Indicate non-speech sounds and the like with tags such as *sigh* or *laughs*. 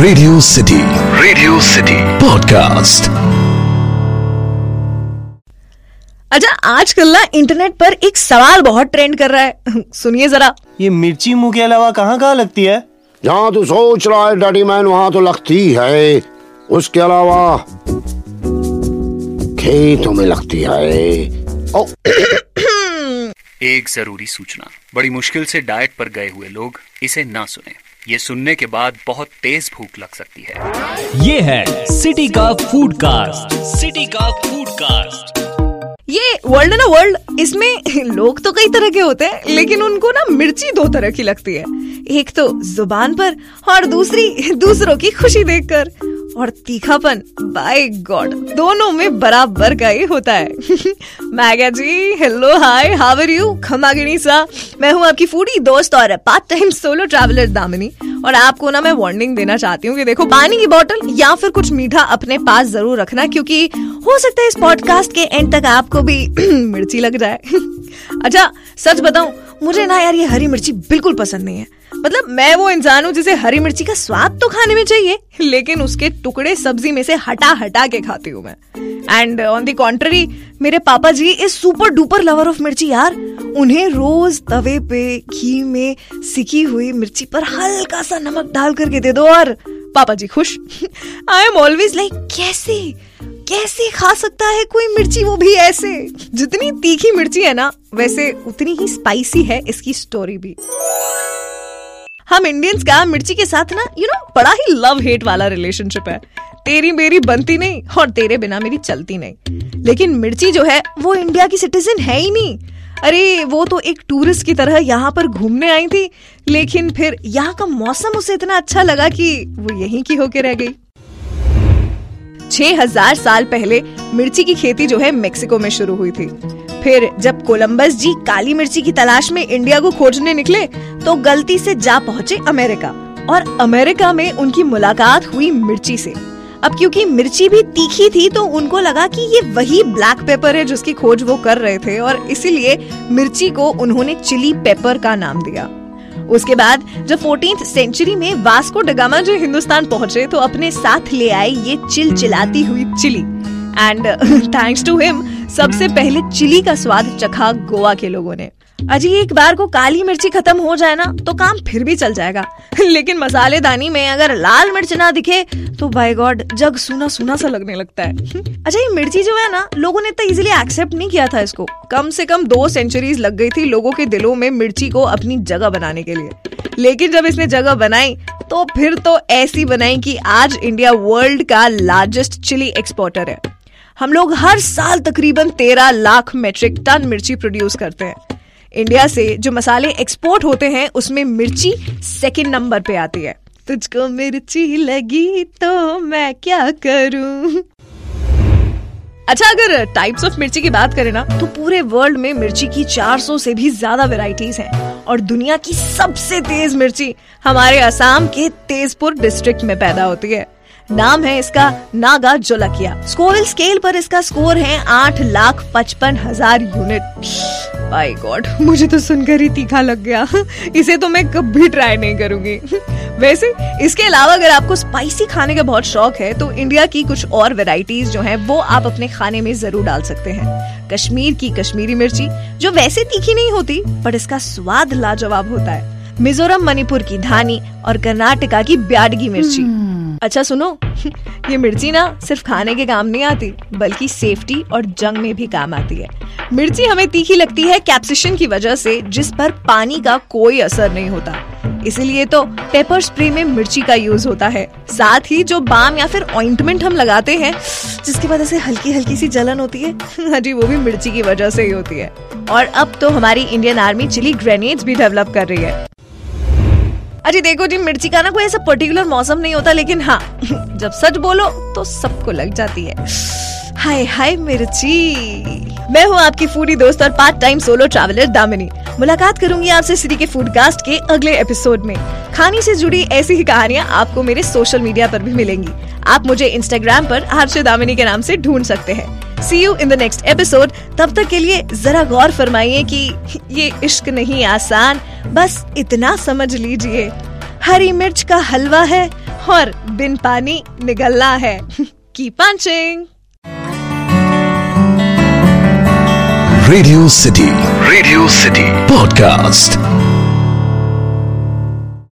Radio City Radio City podcast अच्छा आजकल ना इंटरनेट पर एक सवाल बहुत ट्रेंड कर रहा है। *laughs* सुनिए जरा। ये मिर्ची मुँह के अलावा कहाँ कहाँ लगती है? जहाँ तू सोच रहा है डैडी मैन वहाँ तो लगती है। उसके अलावा खेतों में लगती है। ओ, एक ज़रूरी सूचना। बड़ी मुश्किल से डाइट पर गए हुए लोग इसे ना सुने। ये सुनने के बाद बहुत तेज भूख लग सकती है। ये है सिटी का फ़ूड कास्ट सिटी का फ़ूड कास्ट ये वर्ल्ड ना वर्ल्ड इसमें लोग तो कई तरह के होते हैं लेकिन उनको ना मिर्ची दो तरह की लगती है। एक तो ज़ुबान पर और दूसरी दूसरों की खुशी देखकर। और तीखापन बाय गॉड दोनों में बराबर का ही होता है। *laughs* मैगा जी hello hi how are you खमागिनी सा। मैं हूँ आपकी फूडी दोस्त और part time solo traveller Damini. और आपको ना मैं वार्निंग देना चाहती हूँ कि देखो, पानी की बोतल या फिर कुछ मीठा अपने पास ज़रूर रखना, क्योंकि हो सकता है इस पॉडकास्ट के एंड तक आपको भी *clears throat* मिर्ची लग जाए। *laughs* अच्छा सच बताऊँ, मुझे ना यार ये हरी मिर्ची बिल्कुल पसंद नहीं है। मतलब मैं वो इंसान हूँ जिसे हरी मिर्ची का स्वाद तो खाने में चाहिए, लेकिन उसके टुकड़े सब्ज़ी में से हटा हटा के खाती हूँ मैं। एंड ऑन दी कॉन्ट्ररी मेरे पापा जी is super duper lover of mirchi यार, उन्हें रोज तवे पे, घी में सिकी हुई मिर्ची पर हल्का सा नमक डाल करके दे दो और पापा जी खुश। आई एम ऑलवेज लाइक कैसे? कैसे खा सकता है कोई मिर्ची वो भी ऐसे? जितनी तीखी मिर्ची है ना, वैसे उतनी ही स्पाइसी है इसकी स्टोरी भी। हम इंडियंस का मिर्ची के साथ ना यू नो बड़ा ही लव हेट वाला रिलेशनशिप है। तेरी मेरी बनती नहीं और तेरे बिना मेरी चलती नहीं। लेकिन मिर्ची जो है, वो इंडिया की सिटीजन है ही नहीं। अरे, वो तो एक टूरिस्ट की तरह यहाँ पर घूमने आई थी, लेकिन फिर यहाँ का मौसम उसे इतना अच्छा लगा कि वो यहीं की होके रह गई। छह हज़ार साल पहले मिर्ची की खेती जो है मेक्सिको में शुरू हुई थी। फिर जब कोलंबस जी काली मिर्ची की तलाश में इंडिया को खोजने निकले तो गलती से जा पहुँचे अमेरिका। और अमेरिका में उनकी मुलाकात हुई मिर्ची से। अब क्योंकि मिर्ची भी तीखी थी तो उनको लगा कि ये वही ब्लैक पेपर है जिसकी खोज वो कर रहे थे, और इसीलिए मिर्ची को उन्होंने चिली पेपर का नाम दिया। उसके बाद, जब फोर्टीन सेंचुरी में वास्को डगामा जो हिंदुस्तान पहुँचे तो अपने साथ ले आए ये चिल चिलाती हुई chilli. And thanks to him सबसे पहले चिली का स्वाद चखा गोवा के लोगों ने। अजी, एक बार को काली मिर्ची खत्म हो जाए ना तो काम फिर भी चल जाएगा। *laughs* लेकिन मसालेदानी में अगर लाल मिर्च ना दिखे तो बाय गॉड जग सुना सुना सा लगने लगता है। *laughs* अच्छा ये मिर्ची जो है ना, लोगों ने इतना इजीली एक्सेप्ट नहीं किया था इसको। कम से कम दो सेंचुरीज लग गई थी लोगों के दिलों में मिर्ची को अपनी जगह बनाने के लिए। लेकिन जब इसने जगह बनाई तो फिर तो ऐसी बनाई कि आज इंडिया वर्ल्ड का लार्जेस्ट चिली एक्सपोर्टर है। हम लोग हर साल तकरीबन तेरह लाख मेट्रिक टन मिर्ची प्रोड्यूस करते हैं। इंडिया से जो मसाले एक्सपोर्ट होते हैं, उसमें मिर्ची सेकंड नंबर पे आती है। तुझको मिर्ची लगी तो मैं क्या करूँ? अच्छा अगर टाइप्स ऑफ़ मिर्ची की बात करें ना तो पूरे वर्ल्ड में मिर्ची की 400 से भी ज़्यादा वेराइटीज हैं। और दुनिया की सबसे तेज मिर्ची हमारे असम के तेजपुर डिस्ट्रिक्ट में पैदा होती है। नाम है इसका नागा जोलकिया। स्कोरल स्केल पर इसका स्कोर है आठ लाख पचपन हज़ार यूनिट बाय गॉड मुझे तो सुनकर ही तीखा लग गया। इसे तो मैं कभी ट्राई नहीं करूँगी। वैसे, इसके अलावा अगर आपको स्पाइसी खाने का बहुत शौक है तो इंडिया की कुछ और वेराइटीज जो हैं, वो आप अपने खाने में ज़रूर डाल सकते हैं। कश्मीर की कश्मीरी मिर्ची, जो वैसे तीखी नहीं होती, पर इसका स्वाद लाजवाब होता है। मिजोरम मणिपुर की धानी और कर्नाटका की ब्याडगी मिर्ची। अच्छा सुनो। *laughs* ये मिर्ची ना सिर्फ़ खाने के काम नहीं आती, बल्कि सेफ्टी और जंग में भी काम आती है। मिर्ची हमें तीखी लगती है कैप्सिशन की वजह से, जिस पर पानी का कोई असर नहीं होता। इसीलिए तो पेपर स्प्रे में मिर्ची का यूज़ होता है। साथ ही जो बाम या फिर ऑइंटमेंट हम लगाते हैं, जिसके बाद ऐसे हल्की हल्की सी जलन होती है *laughs* हाँ जी, वो भी मिर्ची की वजह से ही होती है। और अब तो हमारी इंडियन आर्मी चिली ग्रेनेड्स भी डेवलप कर रही है। अरे देखो जी, मिर्ची का ना कोई ऐसा पर्टिकुलर मौसम नहीं होता, लेकिन हाँ जब सच बोलो तो सबको लग जाती है। हाय हाय मिर्ची। मैं हूँ आपकी फूडी दोस्त और part time solo traveller Damini. मुलाकात करूँगी आपसे सिटी के फ़ूड कास्ट के अगले एपिसोड में। खाने से जुड़ी ऐसी ही कहानियाँ आपको मेरे सोशल मीडिया पर भी मिलेंगी। आप मुझे इंस्टाग्राम पर हर्ष दामिनी के नाम से ढूंढ सकते हैं। See you in the next episode तब तक के लिए जरा गौर फरमाइए कि ये इश्क नहीं आसान। बस इतना समझ लीजिए। हरी मिर्च का हलवा है और बिन पानी निगलना है। की punching Radio City Radio City podcast